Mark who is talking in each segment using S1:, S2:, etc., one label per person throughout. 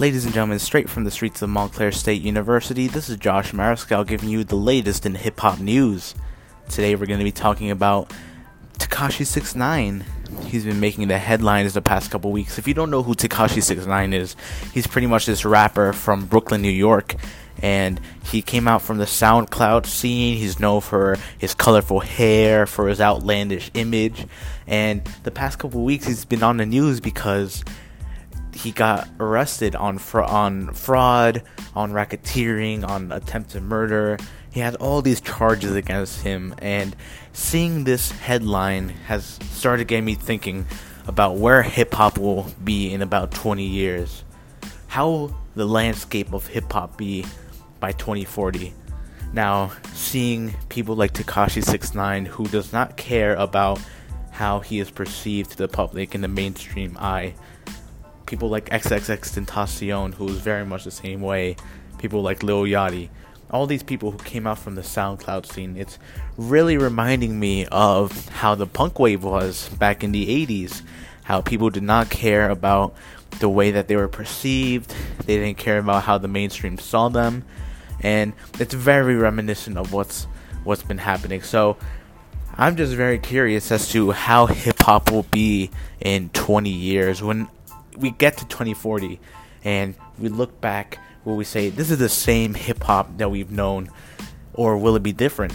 S1: Ladies and gentlemen, straight from the streets of Montclair State University, this is Josh Mariscal giving you the latest in hip hop news. Today we're going to be talking about Tekashi 69. He's been making the headlines the past couple weeks. If you don't know who Tekashi 69 is, he's pretty much this rapper from Brooklyn, New York. And he came out from the SoundCloud scene. He's known for his colorful hair, for his outlandish image. And the past couple weeks, he's been on the news because he got arrested on on fraud, on racketeering, on attempted murder. He had all these charges against him, and seeing this headline has started getting me thinking about where hip hop will be in about 20 years. How will the landscape of hip hop be by 2040? Now, seeing people like Tekashi 69 who does not care about how he is perceived to the public in the mainstream eye people like XXXTentacion, who was very much the same way, people like Lil Yachty, all these people who came out from the SoundCloud scene, it's really reminding me of how the punk wave was back in the 80s. How people did not care about the way that they were perceived, they didn't care about how the mainstream saw them, and it's very reminiscent of what's what's been happening. So I'm just very curious as to how hip hop will be in 20 years. When we get to 2040 and we look back will we say this is the same hip hop that we've known or will it be different?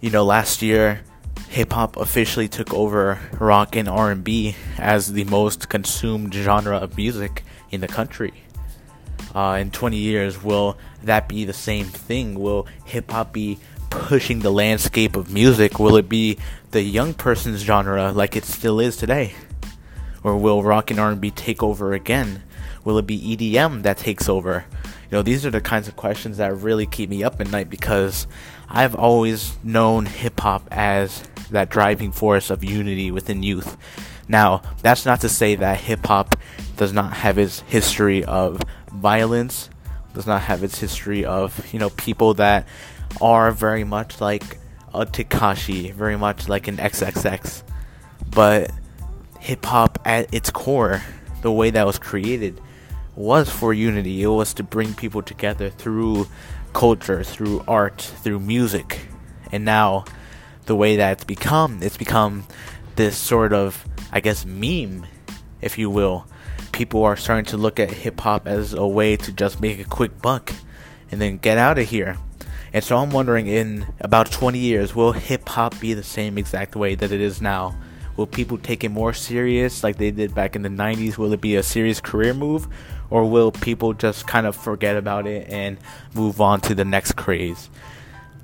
S1: You know last year hip hop officially took over rock and R&B as the most consumed genre of music in the country. Uh, in 20 years will that be the same thing? Will hip hop be pushing the landscape of music? Will it be the young person's genre like it still is today or will rock and R&B take over again? Will it be EDM that takes over? You know, these are the kinds of questions that really keep me up at night because I've always known hip hop as that driving force of unity within youth. Now, that's not to say that hip hop does not have its history of violence, does not have its history of, you know, people that are very much like a Tekashi, very much like an XXX. But hip hop at its core, the way that was created, was for unity. It was to bring people together through culture, through art, through music. And now, the way that it's become, it's become this sort of, I guess, meme, if you will. People are starting to look at hip hop as a way to just make a quick buck and then get out of here. And so I'm wondering in about 20 years, will hip hop be the same exact way that it is now? Will people take it more serious like they did back in the 90s? Will it be a serious career move? Or will people just kind of forget about it and move on to the next craze?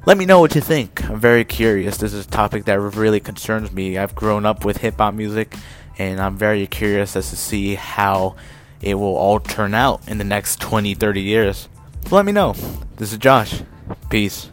S1: Let me know what you think. I'm very curious. This is a topic that really concerns me. I've grown up with hip hop music, and I'm very curious as to see how it will all turn out in the next 20, 30 years. So let me know. This is Josh. Peace.